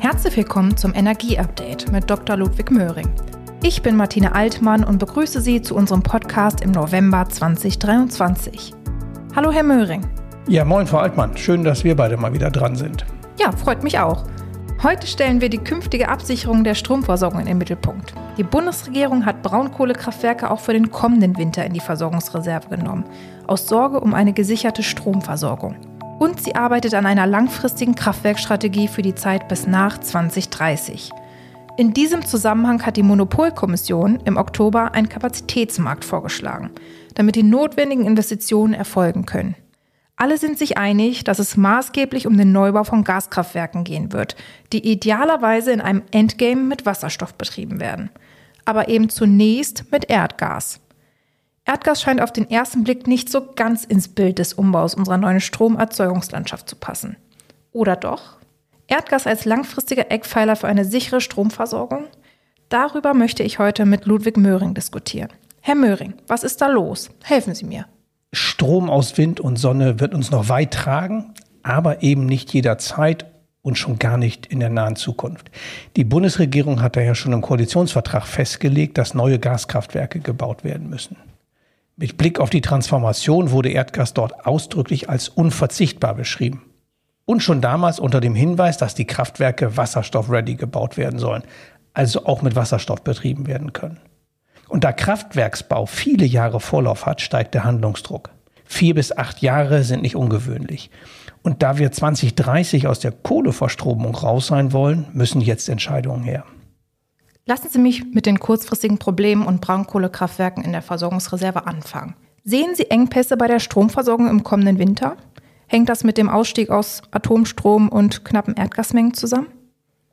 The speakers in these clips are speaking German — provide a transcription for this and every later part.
Herzlich willkommen zum Energieupdate mit Dr. Ludwig Möhring. Ich bin Martine Altmann und begrüße Sie zu unserem Podcast im November 2023. Hallo, Herr Möhring. Ja, moin, Frau Altmann. Schön, dass wir beide mal wieder dran sind. Ja, freut mich auch. Heute stellen wir die künftige Absicherung der Stromversorgung in den Mittelpunkt. Die Bundesregierung hat Braunkohlekraftwerke auch für den kommenden Winter in die Versorgungsreserve genommen, aus Sorge um eine gesicherte Stromversorgung. Und sie arbeitet an einer langfristigen Kraftwerkstrategie für die Zeit bis nach 2030. In diesem Zusammenhang hat die Monopolkommission im Oktober einen Kapazitätsmarkt vorgeschlagen, damit die notwendigen Investitionen erfolgen können. Alle sind sich einig, dass es maßgeblich um den Neubau von Gaskraftwerken gehen wird, die idealerweise in einem Endgame mit Wasserstoff betrieben werden. Aber eben zunächst mit Erdgas. Erdgas scheint auf den ersten Blick nicht so ganz ins Bild des Umbaus unserer neuen Stromerzeugungslandschaft zu passen. Oder doch? Erdgas als langfristiger Eckpfeiler für eine sichere Stromversorgung? Darüber möchte ich heute mit Ludwig Möhring diskutieren. Herr Möhring, was ist da los? Helfen Sie mir. Strom aus Wind und Sonne wird uns noch weit tragen, aber eben nicht jederzeit und schon gar nicht in der nahen Zukunft. Die Bundesregierung hat daher schon im Koalitionsvertrag festgelegt, dass neue Gaskraftwerke gebaut werden müssen. Mit Blick auf die Transformation wurde Erdgas dort ausdrücklich als unverzichtbar beschrieben. Und schon damals unter dem Hinweis, dass die Kraftwerke wasserstoff-ready gebaut werden sollen, also auch mit Wasserstoff betrieben werden können. Und da Kraftwerksbau viele Jahre Vorlauf hat, steigt der Handlungsdruck. Vier bis acht Jahre sind nicht ungewöhnlich. Und da wir 2030 aus der Kohleverstromung raus sein wollen, müssen jetzt Entscheidungen her. Lassen Sie mich mit den kurzfristigen Problemen und Braunkohlekraftwerken in der Versorgungsreserve anfangen. Sehen Sie Engpässe bei der Stromversorgung im kommenden Winter? Hängt das mit dem Ausstieg aus Atomstrom und knappen Erdgasmengen zusammen?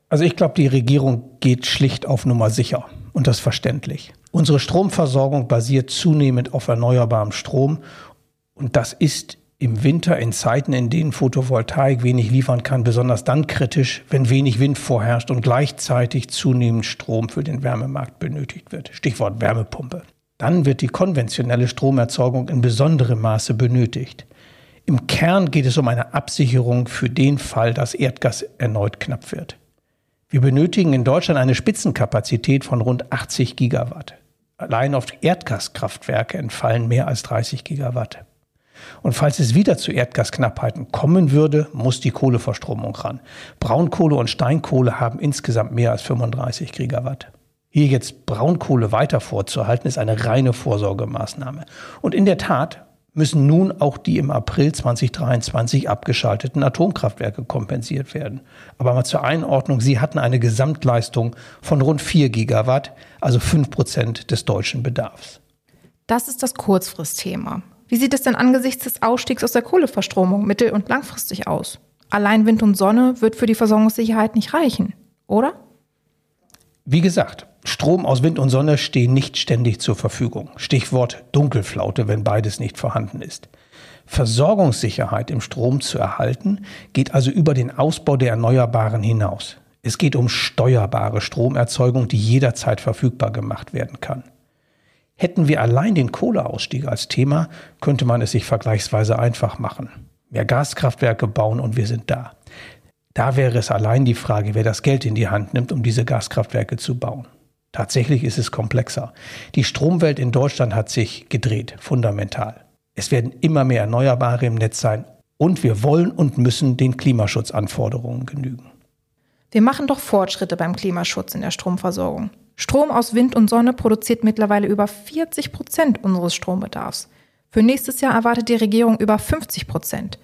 Also ich glaube, die Regierung geht schlicht auf Nummer sicher und das verständlich. Unsere Stromversorgung basiert zunehmend auf erneuerbarem Strom und das ist im Winter in Zeiten, in denen Photovoltaik wenig liefern kann, besonders dann kritisch, wenn wenig Wind vorherrscht und gleichzeitig zunehmend Strom für den Wärmemarkt benötigt wird. Stichwort Wärmepumpe. Dann wird die konventionelle Stromerzeugung in besonderem Maße benötigt. Im Kern geht es um eine Absicherung für den Fall, dass Erdgas erneut knapp wird. Wir benötigen in Deutschland eine Spitzenkapazität von rund 80 Gigawatt. Allein auf Erdgaskraftwerke entfallen mehr als 30 Gigawatt. Und falls es wieder zu Erdgasknappheiten kommen würde, muss die Kohleverstromung ran. Braunkohle und Steinkohle haben insgesamt mehr als 35 Gigawatt. Hier jetzt Braunkohle weiter vorzuhalten, ist eine reine Vorsorgemaßnahme. Und in der Tat müssen nun auch die im April 2023 abgeschalteten Atomkraftwerke kompensiert werden. Aber mal zur Einordnung, sie hatten eine Gesamtleistung von rund 4 Gigawatt, also 5 Prozent des deutschen Bedarfs. Das ist das Kurzfristthema. Wie sieht es denn angesichts des Ausstiegs aus der Kohleverstromung mittel- und langfristig aus? Allein Wind und Sonne wird für die Versorgungssicherheit nicht reichen, oder? Wie gesagt, Strom aus Wind und Sonne stehen nicht ständig zur Verfügung. Stichwort Dunkelflaute, wenn beides nicht vorhanden ist. Versorgungssicherheit im Strom zu erhalten, geht also über den Ausbau der Erneuerbaren hinaus. Es geht um steuerbare Stromerzeugung, die jederzeit verfügbar gemacht werden kann. Hätten wir allein den Kohleausstieg als Thema, könnte man es sich vergleichsweise einfach machen. Mehr Gaskraftwerke bauen und wir sind da. Da wäre es allein die Frage, wer das Geld in die Hand nimmt, um diese Gaskraftwerke zu bauen. Tatsächlich ist es komplexer. Die Stromwelt in Deutschland hat sich gedreht, fundamental. Es werden immer mehr Erneuerbare im Netz sein und wir wollen und müssen den Klimaschutzanforderungen genügen. Wir machen doch Fortschritte beim Klimaschutz in der Stromversorgung. Strom aus Wind und Sonne produziert mittlerweile über 40 Prozent unseres Strombedarfs. Für nächstes Jahr erwartet die Regierung über 50 Prozent.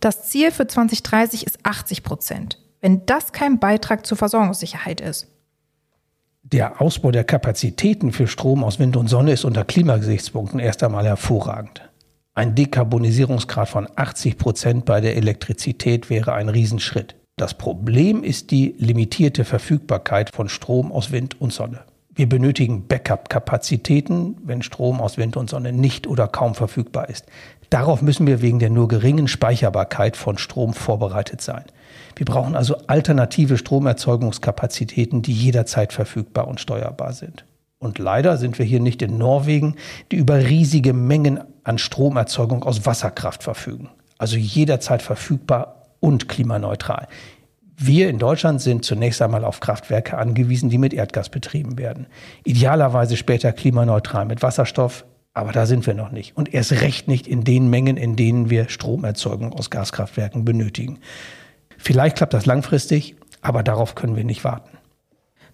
Das Ziel für 2030 ist 80 Prozent. Wenn das kein Beitrag zur Versorgungssicherheit ist. Der Ausbau der Kapazitäten für Strom aus Wind und Sonne ist unter Klimagesichtspunkten erst einmal hervorragend. Ein Dekarbonisierungsgrad von 80 Prozent bei der Elektrizität wäre ein Riesenschritt. Das Problem ist die limitierte Verfügbarkeit von Strom aus Wind und Sonne. Wir benötigen Backup-Kapazitäten, wenn Strom aus Wind und Sonne nicht oder kaum verfügbar ist. Darauf müssen wir wegen der nur geringen Speicherbarkeit von Strom vorbereitet sein. Wir brauchen also alternative Stromerzeugungskapazitäten, die jederzeit verfügbar und steuerbar sind. Und leider sind wir hier nicht in Norwegen, die über riesige Mengen an Stromerzeugung aus Wasserkraft verfügen. Also jederzeit verfügbar und klimaneutral. Wir in Deutschland sind zunächst einmal auf Kraftwerke angewiesen, die mit Erdgas betrieben werden. Idealerweise später klimaneutral mit Wasserstoff, aber da sind wir noch nicht. Und erst recht nicht in den Mengen, in denen wir Stromerzeugung aus Gaskraftwerken benötigen. Vielleicht klappt das langfristig, aber darauf können wir nicht warten.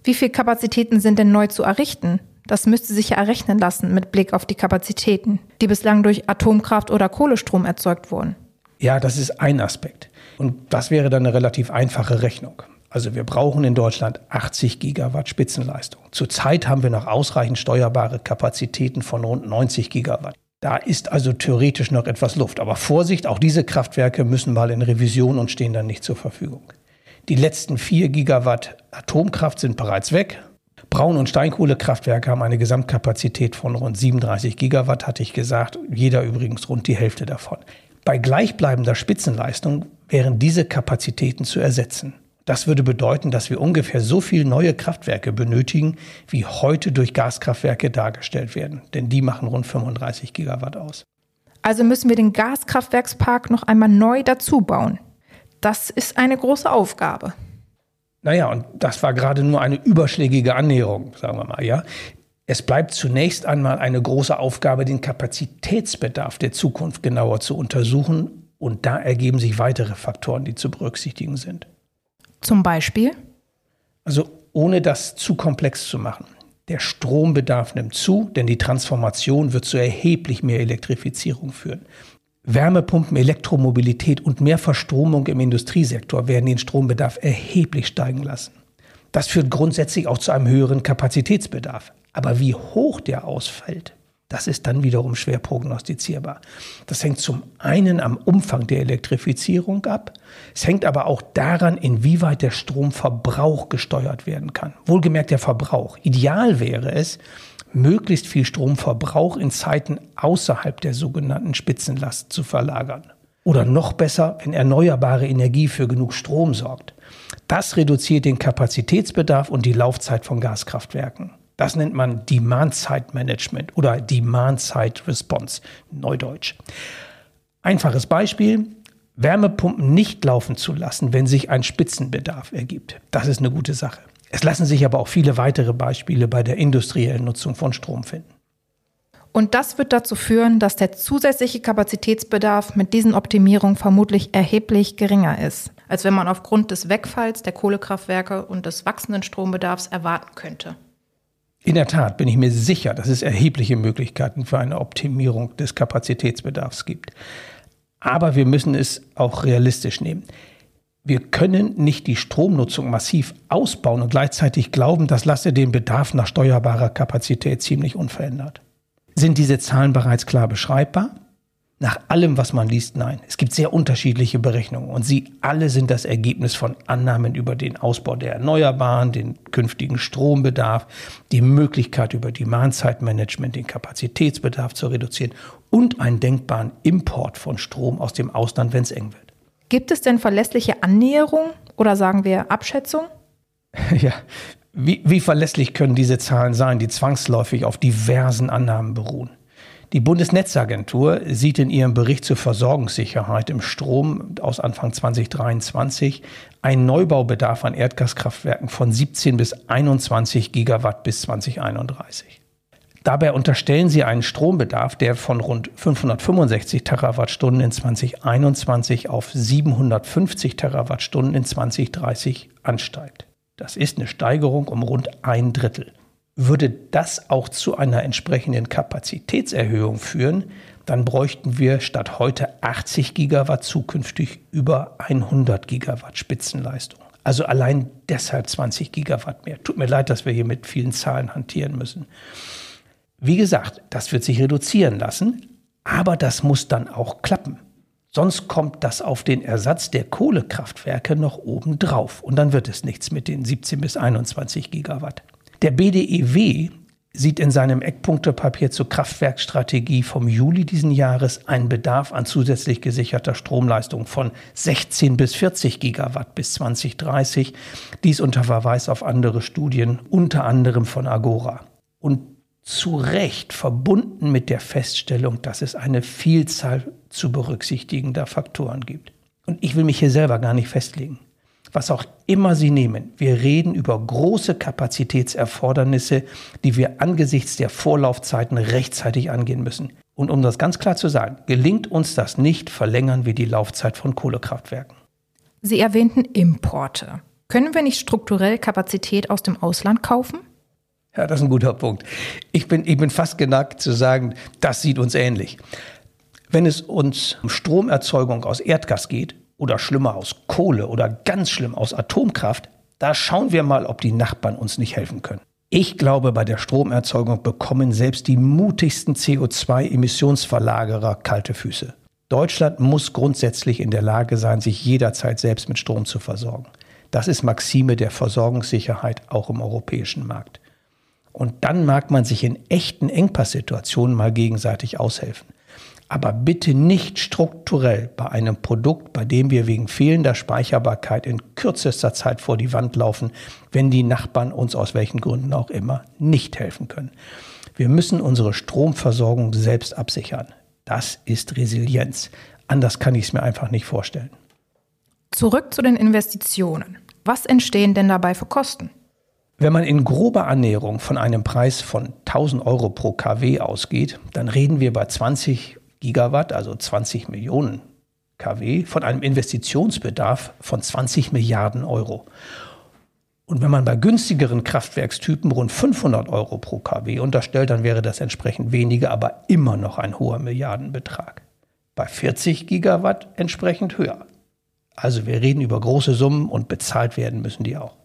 Wie viele Kapazitäten sind denn neu zu errichten? Das müsste sich ja errechnen lassen mit Blick auf die Kapazitäten, die bislang durch Atomkraft oder Kohlestrom erzeugt wurden. Ja, das ist ein Aspekt. Und das wäre dann eine relativ einfache Rechnung. Also wir brauchen in Deutschland 80 Gigawatt Spitzenleistung. Zurzeit haben wir noch ausreichend steuerbare Kapazitäten von rund 90 Gigawatt. Da ist also theoretisch noch etwas Luft. Aber Vorsicht, auch diese Kraftwerke müssen mal in Revision und stehen dann nicht zur Verfügung. Die letzten 4 Gigawatt Atomkraft sind bereits weg. Braun- und Steinkohlekraftwerke haben eine Gesamtkapazität von rund 37 Gigawatt, hatte ich gesagt. Jeder übrigens rund die Hälfte davon. Bei gleichbleibender Spitzenleistung wären diese Kapazitäten zu ersetzen. Das würde bedeuten, dass wir ungefähr so viele neue Kraftwerke benötigen, wie heute durch Gaskraftwerke dargestellt werden. Denn die machen rund 35 Gigawatt aus. Also müssen wir den Gaskraftwerkspark noch einmal neu dazu bauen. Das ist eine große Aufgabe. Naja, und das war gerade nur eine überschlägige Annäherung, sagen wir mal, ja. Es bleibt zunächst einmal eine große Aufgabe, den Kapazitätsbedarf der Zukunft genauer zu untersuchen. Und da ergeben sich weitere Faktoren, die zu berücksichtigen sind. Zum Beispiel? Also ohne das zu komplex zu machen. Der Strombedarf nimmt zu, denn die Transformation wird zu erheblich mehr Elektrifizierung führen. Wärmepumpen, Elektromobilität und mehr Verstromung im Industriesektor werden den Strombedarf erheblich steigen lassen. Das führt grundsätzlich auch zu einem höheren Kapazitätsbedarf. Aber wie hoch der ausfällt, das ist dann wiederum schwer prognostizierbar. Das hängt zum einen am Umfang der Elektrifizierung ab. Es hängt aber auch daran, inwieweit der Stromverbrauch gesteuert werden kann. Wohlgemerkt der Verbrauch. Ideal wäre es, möglichst viel Stromverbrauch in Zeiten außerhalb der sogenannten Spitzenlast zu verlagern. Oder noch besser, wenn erneuerbare Energie für genug Strom sorgt. Das reduziert den Kapazitätsbedarf und die Laufzeit von Gaskraftwerken. Das nennt man Demand-Side-Management oder Demand-Side-Response, Neudeutsch. Einfaches Beispiel, Wärmepumpen nicht laufen zu lassen, wenn sich ein Spitzenbedarf ergibt. Das ist eine gute Sache. Es lassen sich aber auch viele weitere Beispiele bei der industriellen Nutzung von Strom finden. Und das wird dazu führen, dass der zusätzliche Kapazitätsbedarf mit diesen Optimierungen vermutlich erheblich geringer ist, als wenn man aufgrund des Wegfalls der Kohlekraftwerke und des wachsenden Strombedarfs erwarten könnte. In der Tat bin ich mir sicher, dass es erhebliche Möglichkeiten für eine Optimierung des Kapazitätsbedarfs gibt. Aber wir müssen es auch realistisch nehmen. Wir können nicht die Stromnutzung massiv ausbauen und gleichzeitig glauben, das lasse den Bedarf nach steuerbarer Kapazität ziemlich unverändert. Sind diese Zahlen bereits klar beschreibbar? Nach allem, was man liest, nein. Es gibt sehr unterschiedliche Berechnungen und sie alle sind das Ergebnis von Annahmen über den Ausbau der Erneuerbaren, den künftigen Strombedarf, die Möglichkeit über Demand-Side-Management den Kapazitätsbedarf zu reduzieren und einen denkbaren Import von Strom aus dem Ausland, wenn es eng wird. Gibt es denn verlässliche Annäherung oder sagen wir Abschätzung? Ja, wie, wie verlässlich können diese Zahlen sein, die zwangsläufig auf diversen Annahmen beruhen? Die Bundesnetzagentur sieht in ihrem Bericht zur Versorgungssicherheit im Strom aus Anfang 2023 einen Neubaubedarf an Erdgaskraftwerken von 17 bis 21 Gigawatt bis 2031. Dabei unterstellen sie einen Strombedarf, der von rund 565 Terawattstunden in 2021 auf 750 Terawattstunden in 2030 ansteigt. Das ist eine Steigerung um rund ein Drittel. Würde das auch zu einer entsprechenden Kapazitätserhöhung führen, dann bräuchten wir statt heute 80 Gigawatt zukünftig über 100 Gigawatt Spitzenleistung. Also allein deshalb 20 Gigawatt mehr. Tut mir leid, dass wir hier mit vielen Zahlen hantieren müssen. Wie gesagt, das wird sich reduzieren lassen, aber das muss dann auch klappen. Sonst kommt das auf den Ersatz der Kohlekraftwerke noch oben drauf und dann wird es nichts mit den 17 bis 21 Gigawatt. Der BDEW sieht in seinem Eckpunktepapier zur Kraftwerkstrategie vom Juli diesen Jahres einen Bedarf an zusätzlich gesicherter Stromleistung von 16 bis 40 Gigawatt bis 2030. Dies unter Verweis auf andere Studien, unter anderem von Agora. Und zu Recht verbunden mit der Feststellung, dass es eine Vielzahl zu berücksichtigender Faktoren gibt. Und ich will mich hier selber gar nicht festlegen. Was auch immer Sie nehmen, wir reden über große Kapazitätserfordernisse, die wir angesichts der Vorlaufzeiten rechtzeitig angehen müssen. Und um das ganz klar zu sagen, gelingt uns das nicht, verlängern wir die Laufzeit von Kohlekraftwerken. Sie erwähnten Importe. Können wir nicht strukturell Kapazität aus dem Ausland kaufen? Ja, das ist ein guter Punkt. Ich bin, ich bin fast geneigt zu sagen, das sieht uns ähnlich. Wenn es uns um Stromerzeugung aus Erdgas geht oder schlimmer aus Kohle oder ganz schlimm aus Atomkraft, da schauen wir mal, ob die Nachbarn uns nicht helfen können. Ich glaube, bei der Stromerzeugung bekommen selbst die mutigsten CO2-Emissionsverlagerer kalte Füße. Deutschland muss grundsätzlich in der Lage sein, sich jederzeit selbst mit Strom zu versorgen. Das ist Maxime der Versorgungssicherheit auch im europäischen Markt. Und dann mag man sich in echten Engpasssituationen mal gegenseitig aushelfen. Aber bitte nicht strukturell bei einem Produkt, bei dem wir wegen fehlender Speicherbarkeit in kürzester Zeit vor die Wand laufen, wenn die Nachbarn uns aus welchen Gründen auch immer nicht helfen können. Wir müssen unsere Stromversorgung selbst absichern. Das ist Resilienz. Anders kann ich es mir einfach nicht vorstellen. Zurück zu den Investitionen. Was entstehen denn dabei für Kosten? Wenn man in grober Annäherung von einem Preis von 1000 Euro pro kW ausgeht, dann reden wir bei 20 Gigawatt, also 20 Millionen kW, von einem Investitionsbedarf von 20 Milliarden Euro. Und wenn man bei günstigeren Kraftwerkstypen rund 500 Euro pro kW unterstellt, dann wäre das entsprechend weniger, aber immer noch ein hoher Milliardenbetrag. Bei 40 Gigawatt entsprechend höher. Also wir reden über große Summen und bezahlt werden müssen die auch.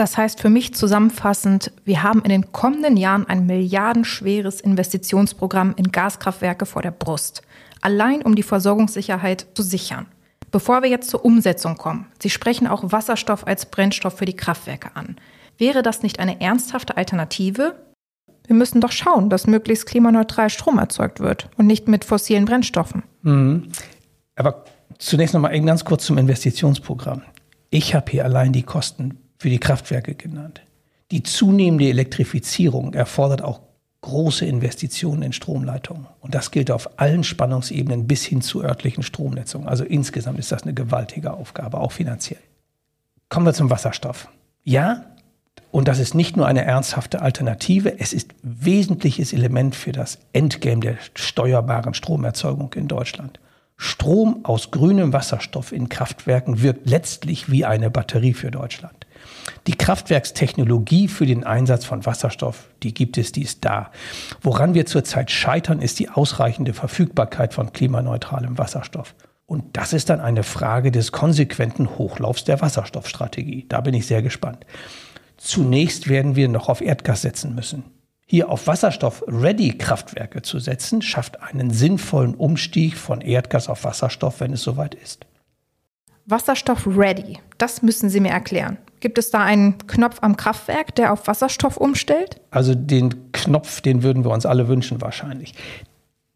Das heißt für mich zusammenfassend, wir haben in den kommenden Jahren ein milliardenschweres Investitionsprogramm in Gaskraftwerke vor der Brust, allein um die Versorgungssicherheit zu sichern. Bevor wir jetzt zur Umsetzung kommen, Sie sprechen auch Wasserstoff als Brennstoff für die Kraftwerke an. Wäre das nicht eine ernsthafte Alternative? Wir müssen doch schauen, dass möglichst klimaneutral Strom erzeugt wird und nicht mit fossilen Brennstoffen. Mhm. Aber zunächst noch mal eben ganz kurz zum Investitionsprogramm. Ich habe hier allein die Kosten für die Kraftwerke genannt. Die zunehmende Elektrifizierung erfordert auch große Investitionen in Stromleitungen. Und das gilt auf allen Spannungsebenen bis hin zu örtlichen Stromnetzungen. Also insgesamt ist das eine gewaltige Aufgabe, auch finanziell. Kommen wir zum Wasserstoff. Ja, und das ist nicht nur eine ernsthafte Alternative, es ist wesentliches Element für das Endgame der steuerbaren Stromerzeugung in Deutschland. Strom aus grünem Wasserstoff in Kraftwerken wirkt letztlich wie eine Batterie für Deutschland. Die Kraftwerkstechnologie für den Einsatz von Wasserstoff, die gibt es, die ist da. Woran wir zurzeit scheitern, ist die ausreichende Verfügbarkeit von klimaneutralem Wasserstoff. Und das ist dann eine Frage des konsequenten Hochlaufs der Wasserstoffstrategie. Da bin ich sehr gespannt. Zunächst werden wir noch auf Erdgas setzen müssen. Hier auf Wasserstoff-Ready-Kraftwerke zu setzen, schafft einen sinnvollen Umstieg von Erdgas auf Wasserstoff, wenn es soweit ist. Wasserstoff Ready, das müssen Sie mir erklären. Gibt es da einen Knopf am Kraftwerk, der auf Wasserstoff umstellt? Also den Knopf, den würden wir uns alle wünschen wahrscheinlich.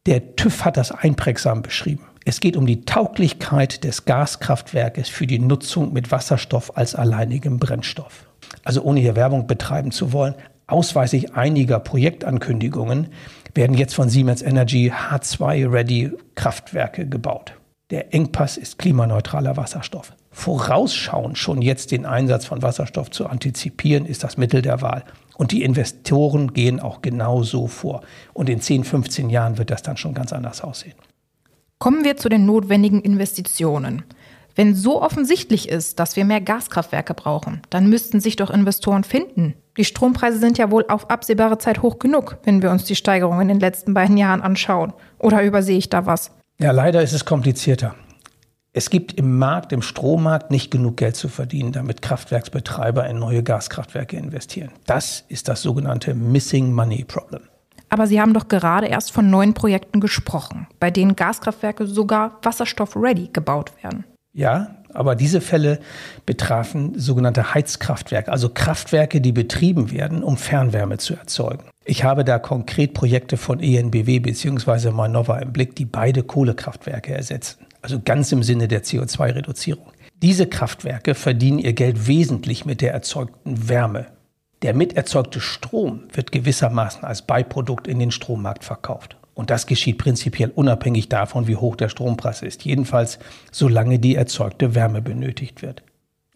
Der TÜV hat das einprägsam beschrieben. Es geht um die Tauglichkeit des Gaskraftwerkes für die Nutzung mit Wasserstoff als alleinigem Brennstoff. Also ohne hier Werbung betreiben zu wollen, ausweislich einiger Projektankündigungen werden jetzt von Siemens Energy H2-Ready Kraftwerke gebaut. Der Engpass ist klimaneutraler Wasserstoff. Vorausschauend schon jetzt den Einsatz von Wasserstoff zu antizipieren, ist das Mittel der Wahl. Und die Investoren gehen auch genau so vor. Und in 10, 15 Jahren wird das dann schon ganz anders aussehen. Kommen wir zu den notwendigen Investitionen. Wenn so offensichtlich ist, dass wir mehr Gaskraftwerke brauchen, dann müssten sich doch Investoren finden. Die Strompreise sind ja wohl auf absehbare Zeit hoch genug, wenn wir uns die Steigerung in den letzten beiden Jahren anschauen. Oder übersehe ich da was? Ja, leider ist es komplizierter. Es gibt im Markt, im Strommarkt nicht genug Geld zu verdienen, damit Kraftwerksbetreiber in neue Gaskraftwerke investieren. Das ist das sogenannte Missing Money Problem. Aber Sie haben doch gerade erst von neuen Projekten gesprochen, bei denen Gaskraftwerke sogar wasserstoff-ready gebaut werden. Ja, aber diese Fälle betrafen sogenannte Heizkraftwerke, also Kraftwerke, die betrieben werden, um Fernwärme zu erzeugen. Ich habe da konkret Projekte von ENBW bzw. Manova im Blick, die beide Kohlekraftwerke ersetzen. Also ganz im Sinne der CO2-Reduzierung. Diese Kraftwerke verdienen ihr Geld wesentlich mit der erzeugten Wärme. Der miterzeugte Strom wird gewissermaßen als Beiprodukt in den Strommarkt verkauft. Und das geschieht prinzipiell unabhängig davon, wie hoch der Strompreis ist. Jedenfalls, solange die erzeugte Wärme benötigt wird.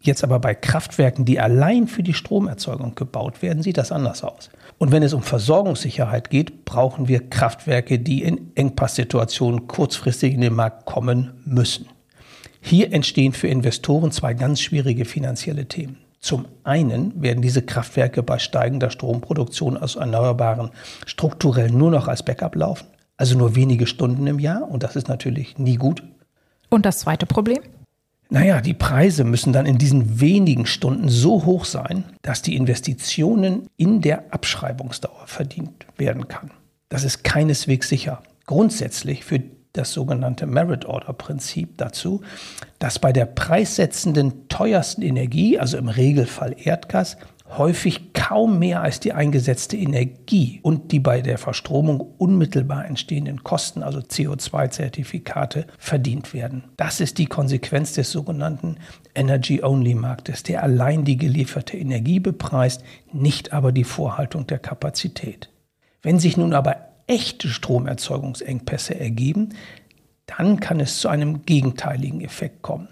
Jetzt aber bei Kraftwerken, die allein für die Stromerzeugung gebaut werden, sieht das anders aus. Und wenn es um Versorgungssicherheit geht, brauchen wir Kraftwerke, die in Engpasssituationen kurzfristig in den Markt kommen müssen. Hier entstehen für Investoren zwei ganz schwierige finanzielle Themen. Zum einen werden diese Kraftwerke bei steigender Stromproduktion aus Erneuerbaren strukturell nur noch als Backup laufen, also nur wenige Stunden im Jahr und das ist natürlich nie gut. Und das zweite Problem? Naja, die Preise müssen dann in diesen wenigen Stunden so hoch sein, dass die Investitionen in der Abschreibungsdauer verdient werden kann. Das ist keineswegs sicher. Grundsätzlich führt das sogenannte Merit Order Prinzip dazu, dass bei der preissetzenden teuersten Energie, also im Regelfall Erdgas, häufig kaum mehr als die eingesetzte Energie und die bei der Verstromung unmittelbar entstehenden Kosten, also CO2-Zertifikate, verdient werden. Das ist die Konsequenz des sogenannten Energy-Only-Marktes, der allein die gelieferte Energie bepreist, nicht aber die Vorhaltung der Kapazität. Wenn sich nun aber echte Stromerzeugungsengpässe ergeben, dann kann es zu einem gegenteiligen Effekt kommen.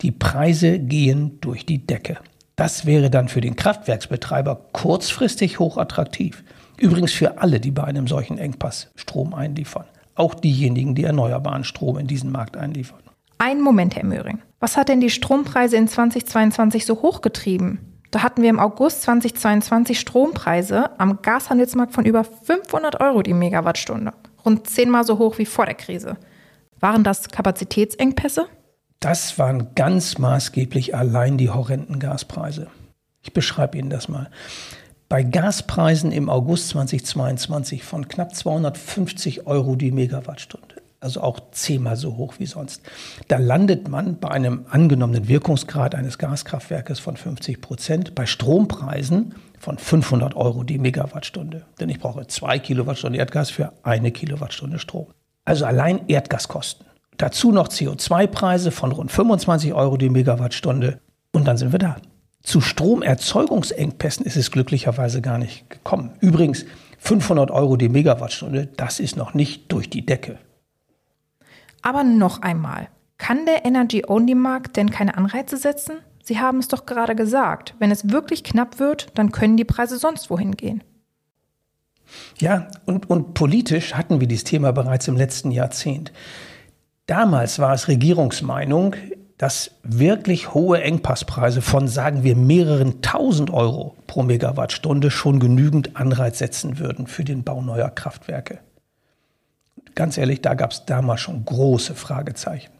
Die Preise gehen durch die Decke. Das wäre dann für den Kraftwerksbetreiber kurzfristig hochattraktiv. Übrigens für alle, die bei einem solchen Engpass Strom einliefern. Auch diejenigen, die erneuerbaren Strom in diesen Markt einliefern. Ein Moment, Herr Möhring. Was hat denn die Strompreise in 2022 so hochgetrieben? Da hatten wir im August 2022 Strompreise am Gashandelsmarkt von über 500 Euro die Megawattstunde. Rund zehnmal so hoch wie vor der Krise. Waren das Kapazitätsengpässe? Das waren ganz maßgeblich allein die horrenden Gaspreise. Ich beschreibe Ihnen das mal. Bei Gaspreisen im August 2022 von knapp 250 Euro die Megawattstunde, also auch zehnmal so hoch wie sonst, da landet man bei einem angenommenen Wirkungsgrad eines Gaskraftwerkes von 50 Prozent bei Strompreisen von 500 Euro die Megawattstunde. Denn ich brauche zwei Kilowattstunden Erdgas für eine Kilowattstunde Strom. Also allein Erdgaskosten. Dazu noch CO2-Preise von rund 25 Euro die Megawattstunde und dann sind wir da. Zu Stromerzeugungsengpässen ist es glücklicherweise gar nicht gekommen. Übrigens, 500 Euro die Megawattstunde, das ist noch nicht durch die Decke. Aber noch einmal, kann der Energy-Only-Markt denn keine Anreize setzen? Sie haben es doch gerade gesagt, wenn es wirklich knapp wird, dann können die Preise sonst wohin gehen. Ja, und, und politisch hatten wir dieses Thema bereits im letzten Jahrzehnt. Damals war es Regierungsmeinung, dass wirklich hohe Engpasspreise von, sagen wir, mehreren tausend Euro pro Megawattstunde schon genügend Anreiz setzen würden für den Bau neuer Kraftwerke. Ganz ehrlich, da gab es damals schon große Fragezeichen.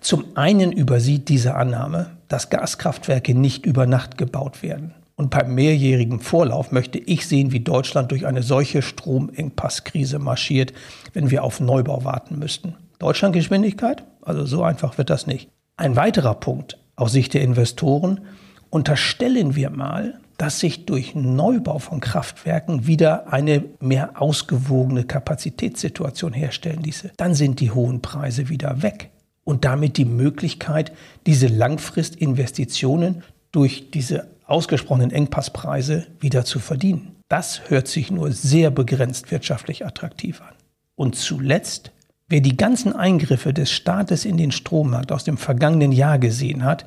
Zum einen übersieht diese Annahme, dass Gaskraftwerke nicht über Nacht gebaut werden. Und beim mehrjährigen Vorlauf möchte ich sehen, wie Deutschland durch eine solche Stromengpasskrise marschiert, wenn wir auf Neubau warten müssten. Deutschlandgeschwindigkeit. Also so einfach wird das nicht. Ein weiterer Punkt aus Sicht der Investoren, unterstellen wir mal, dass sich durch Neubau von Kraftwerken wieder eine mehr ausgewogene Kapazitätssituation herstellen ließe. Dann sind die hohen Preise wieder weg und damit die Möglichkeit, diese Langfristinvestitionen durch diese ausgesprochenen Engpasspreise wieder zu verdienen. Das hört sich nur sehr begrenzt wirtschaftlich attraktiv an. Und zuletzt Wer die ganzen Eingriffe des Staates in den Strommarkt aus dem vergangenen Jahr gesehen hat,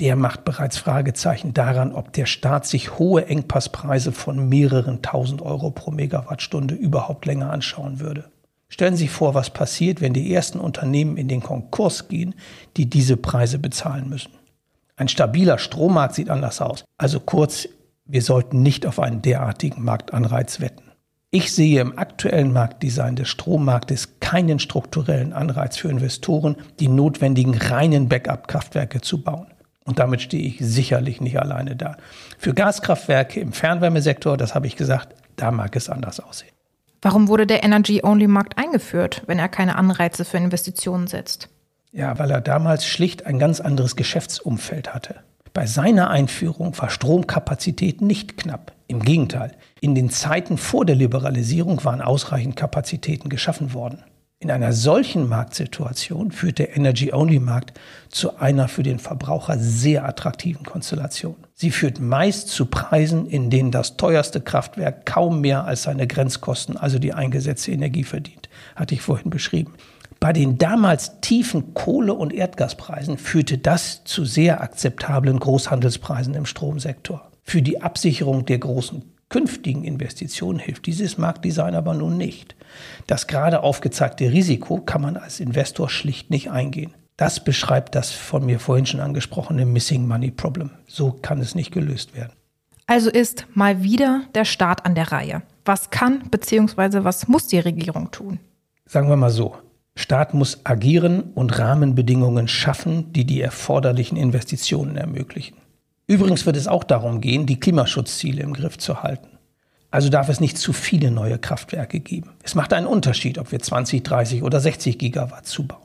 der macht bereits Fragezeichen daran, ob der Staat sich hohe Engpasspreise von mehreren tausend Euro pro Megawattstunde überhaupt länger anschauen würde. Stellen Sie sich vor, was passiert, wenn die ersten Unternehmen in den Konkurs gehen, die diese Preise bezahlen müssen. Ein stabiler Strommarkt sieht anders aus. Also kurz, wir sollten nicht auf einen derartigen Marktanreiz wetten. Ich sehe im aktuellen Marktdesign des Strommarktes keinen strukturellen Anreiz für Investoren, die notwendigen reinen Backup-Kraftwerke zu bauen. Und damit stehe ich sicherlich nicht alleine da. Für Gaskraftwerke im Fernwärmesektor, das habe ich gesagt, da mag es anders aussehen. Warum wurde der Energy-Only-Markt eingeführt, wenn er keine Anreize für Investitionen setzt? Ja, weil er damals schlicht ein ganz anderes Geschäftsumfeld hatte. Bei seiner Einführung war Stromkapazität nicht knapp. Im Gegenteil, in den Zeiten vor der Liberalisierung waren ausreichend Kapazitäten geschaffen worden. In einer solchen Marktsituation führt der Energy-Only-Markt zu einer für den Verbraucher sehr attraktiven Konstellation. Sie führt meist zu Preisen, in denen das teuerste Kraftwerk kaum mehr als seine Grenzkosten, also die eingesetzte Energie verdient. Hatte ich vorhin beschrieben. Bei den damals tiefen Kohle- und Erdgaspreisen führte das zu sehr akzeptablen Großhandelspreisen im Stromsektor. Für die Absicherung der großen künftigen Investitionen hilft dieses Marktdesign aber nun nicht. Das gerade aufgezeigte Risiko kann man als Investor schlicht nicht eingehen. Das beschreibt das von mir vorhin schon angesprochene Missing Money Problem. So kann es nicht gelöst werden. Also ist mal wieder der Staat an der Reihe. Was kann bzw. was muss die Regierung tun? Sagen wir mal so. Staat muss agieren und Rahmenbedingungen schaffen, die die erforderlichen Investitionen ermöglichen. Übrigens wird es auch darum gehen, die Klimaschutzziele im Griff zu halten. Also darf es nicht zu viele neue Kraftwerke geben. Es macht einen Unterschied, ob wir 20, 30 oder 60 Gigawatt zubauen.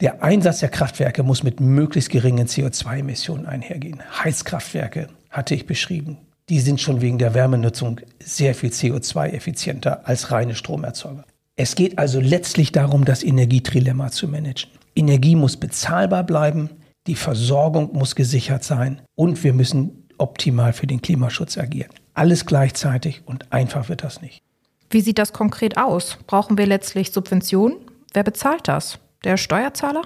Der Einsatz der Kraftwerke muss mit möglichst geringen CO2-Emissionen einhergehen. Heizkraftwerke hatte ich beschrieben. Die sind schon wegen der Wärmenutzung sehr viel CO2-effizienter als reine Stromerzeuger. Es geht also letztlich darum, das Energietrilemma zu managen. Energie muss bezahlbar bleiben, die Versorgung muss gesichert sein und wir müssen optimal für den Klimaschutz agieren. Alles gleichzeitig und einfach wird das nicht. Wie sieht das konkret aus? Brauchen wir letztlich Subventionen? Wer bezahlt das? Der Steuerzahler?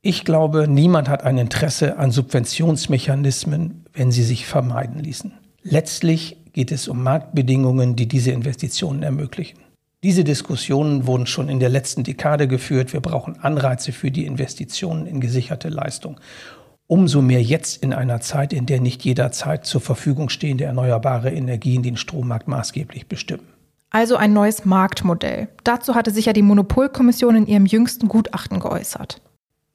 Ich glaube, niemand hat ein Interesse an Subventionsmechanismen, wenn sie sich vermeiden ließen. Letztlich geht es um Marktbedingungen, die diese Investitionen ermöglichen. Diese Diskussionen wurden schon in der letzten Dekade geführt. Wir brauchen Anreize für die Investitionen in gesicherte Leistung. Umso mehr jetzt in einer Zeit, in der nicht jederzeit zur Verfügung stehende erneuerbare Energien den Strommarkt maßgeblich bestimmen. Also ein neues Marktmodell. Dazu hatte sich ja die Monopolkommission in ihrem jüngsten Gutachten geäußert.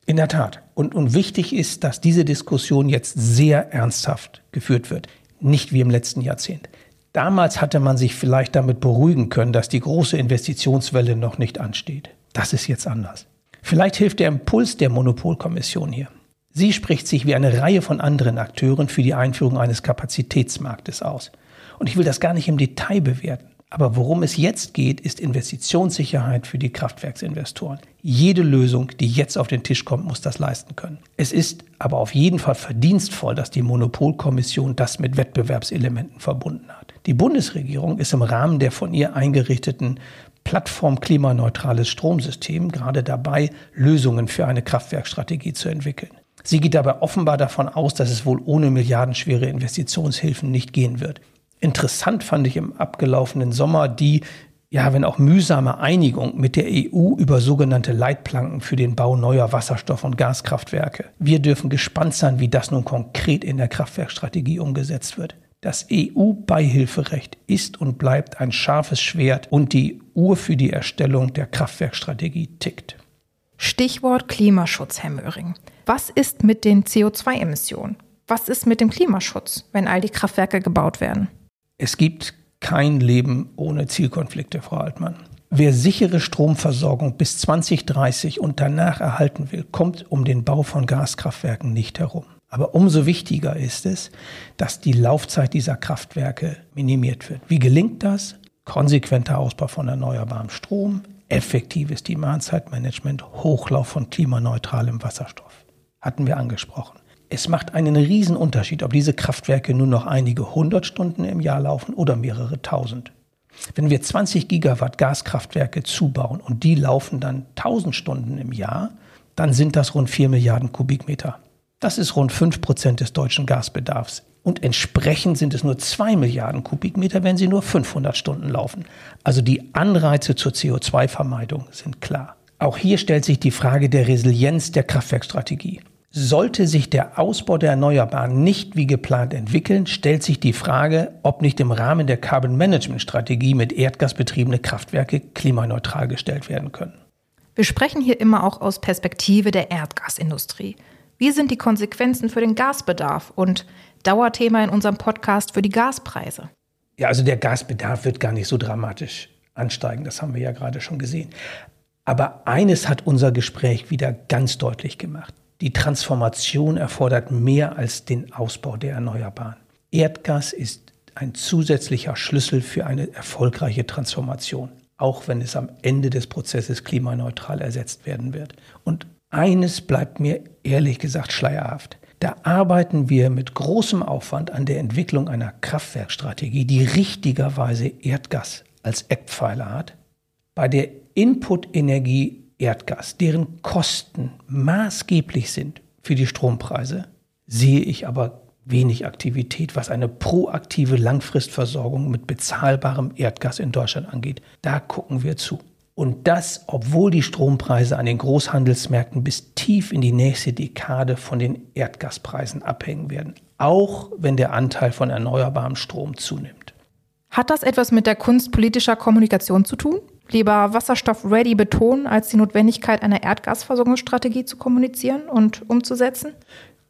In der Tat. Und, und wichtig ist, dass diese Diskussion jetzt sehr ernsthaft geführt wird. Nicht wie im letzten Jahrzehnt. Damals hatte man sich vielleicht damit beruhigen können, dass die große Investitionswelle noch nicht ansteht. Das ist jetzt anders. Vielleicht hilft der Impuls der Monopolkommission hier. Sie spricht sich wie eine Reihe von anderen Akteuren für die Einführung eines Kapazitätsmarktes aus. Und ich will das gar nicht im Detail bewerten. Aber worum es jetzt geht, ist Investitionssicherheit für die Kraftwerksinvestoren. Jede Lösung, die jetzt auf den Tisch kommt, muss das leisten können. Es ist aber auf jeden Fall verdienstvoll, dass die Monopolkommission das mit Wettbewerbselementen verbunden hat. Die Bundesregierung ist im Rahmen der von ihr eingerichteten Plattform klimaneutrales Stromsystem gerade dabei, Lösungen für eine Kraftwerkstrategie zu entwickeln. Sie geht dabei offenbar davon aus, dass es wohl ohne milliardenschwere Investitionshilfen nicht gehen wird. Interessant fand ich im abgelaufenen Sommer die, ja, wenn auch mühsame Einigung mit der EU über sogenannte Leitplanken für den Bau neuer Wasserstoff- und Gaskraftwerke. Wir dürfen gespannt sein, wie das nun konkret in der Kraftwerkstrategie umgesetzt wird. Das EU-Beihilferecht ist und bleibt ein scharfes Schwert und die Uhr für die Erstellung der Kraftwerkstrategie tickt. Stichwort Klimaschutz, Herr Möhring. Was ist mit den CO2-Emissionen? Was ist mit dem Klimaschutz, wenn all die Kraftwerke gebaut werden? Es gibt kein Leben ohne Zielkonflikte, Frau Altmann. Wer sichere Stromversorgung bis 2030 und danach erhalten will, kommt um den Bau von Gaskraftwerken nicht herum. Aber umso wichtiger ist es, dass die Laufzeit dieser Kraftwerke minimiert wird. Wie gelingt das? Konsequenter Ausbau von erneuerbarem Strom, effektives Demand-Side-Management, Hochlauf von klimaneutralem Wasserstoff. Hatten wir angesprochen. Es macht einen riesen Unterschied, ob diese Kraftwerke nur noch einige hundert Stunden im Jahr laufen oder mehrere tausend. Wenn wir 20 Gigawatt Gaskraftwerke zubauen und die laufen dann 1000 Stunden im Jahr, dann sind das rund 4 Milliarden Kubikmeter. Das ist rund 5 Prozent des deutschen Gasbedarfs. Und entsprechend sind es nur 2 Milliarden Kubikmeter, wenn sie nur 500 Stunden laufen. Also die Anreize zur CO2-Vermeidung sind klar. Auch hier stellt sich die Frage der Resilienz der Kraftwerkstrategie. Sollte sich der Ausbau der Erneuerbaren nicht wie geplant entwickeln, stellt sich die Frage, ob nicht im Rahmen der Carbon Management Strategie mit Erdgas betriebene Kraftwerke klimaneutral gestellt werden können. Wir sprechen hier immer auch aus Perspektive der Erdgasindustrie. Wie sind die Konsequenzen für den Gasbedarf und Dauerthema in unserem Podcast für die Gaspreise? Ja, also der Gasbedarf wird gar nicht so dramatisch ansteigen, das haben wir ja gerade schon gesehen. Aber eines hat unser Gespräch wieder ganz deutlich gemacht. Die Transformation erfordert mehr als den Ausbau der Erneuerbaren. Erdgas ist ein zusätzlicher Schlüssel für eine erfolgreiche Transformation, auch wenn es am Ende des Prozesses klimaneutral ersetzt werden wird. Und eines bleibt mir ehrlich gesagt schleierhaft. Da arbeiten wir mit großem Aufwand an der Entwicklung einer Kraftwerkstrategie, die richtigerweise Erdgas als Eckpfeiler hat, bei der Input-Energie Erdgas, deren Kosten maßgeblich sind für die Strompreise, sehe ich aber wenig Aktivität, was eine proaktive Langfristversorgung mit bezahlbarem Erdgas in Deutschland angeht. Da gucken wir zu. Und das, obwohl die Strompreise an den Großhandelsmärkten bis tief in die nächste Dekade von den Erdgaspreisen abhängen werden, auch wenn der Anteil von erneuerbarem Strom zunimmt. Hat das etwas mit der Kunst politischer Kommunikation zu tun? Lieber Wasserstoff-ready betonen, als die Notwendigkeit einer Erdgasversorgungsstrategie zu kommunizieren und umzusetzen?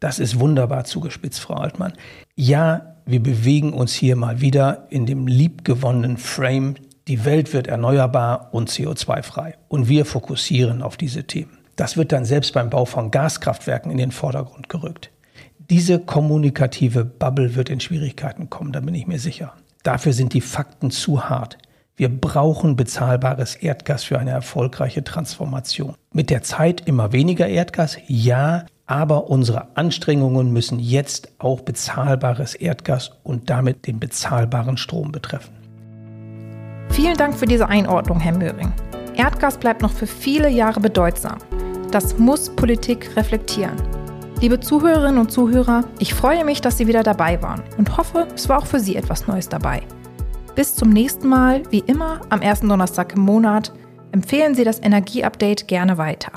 Das ist wunderbar zugespitzt, Frau Altmann. Ja, wir bewegen uns hier mal wieder in dem liebgewonnenen Frame die Welt wird erneuerbar und CO2-frei. Und wir fokussieren auf diese Themen. Das wird dann selbst beim Bau von Gaskraftwerken in den Vordergrund gerückt. Diese kommunikative Bubble wird in Schwierigkeiten kommen, da bin ich mir sicher. Dafür sind die Fakten zu hart. Wir brauchen bezahlbares Erdgas für eine erfolgreiche Transformation. Mit der Zeit immer weniger Erdgas, ja, aber unsere Anstrengungen müssen jetzt auch bezahlbares Erdgas und damit den bezahlbaren Strom betreffen. Vielen Dank für diese Einordnung, Herr Möhring. Erdgas bleibt noch für viele Jahre bedeutsam. Das muss Politik reflektieren. Liebe Zuhörerinnen und Zuhörer, ich freue mich, dass Sie wieder dabei waren und hoffe, es war auch für Sie etwas Neues dabei. Bis zum nächsten Mal, wie immer am ersten Donnerstag im Monat, empfehlen Sie das Energieupdate gerne weiter.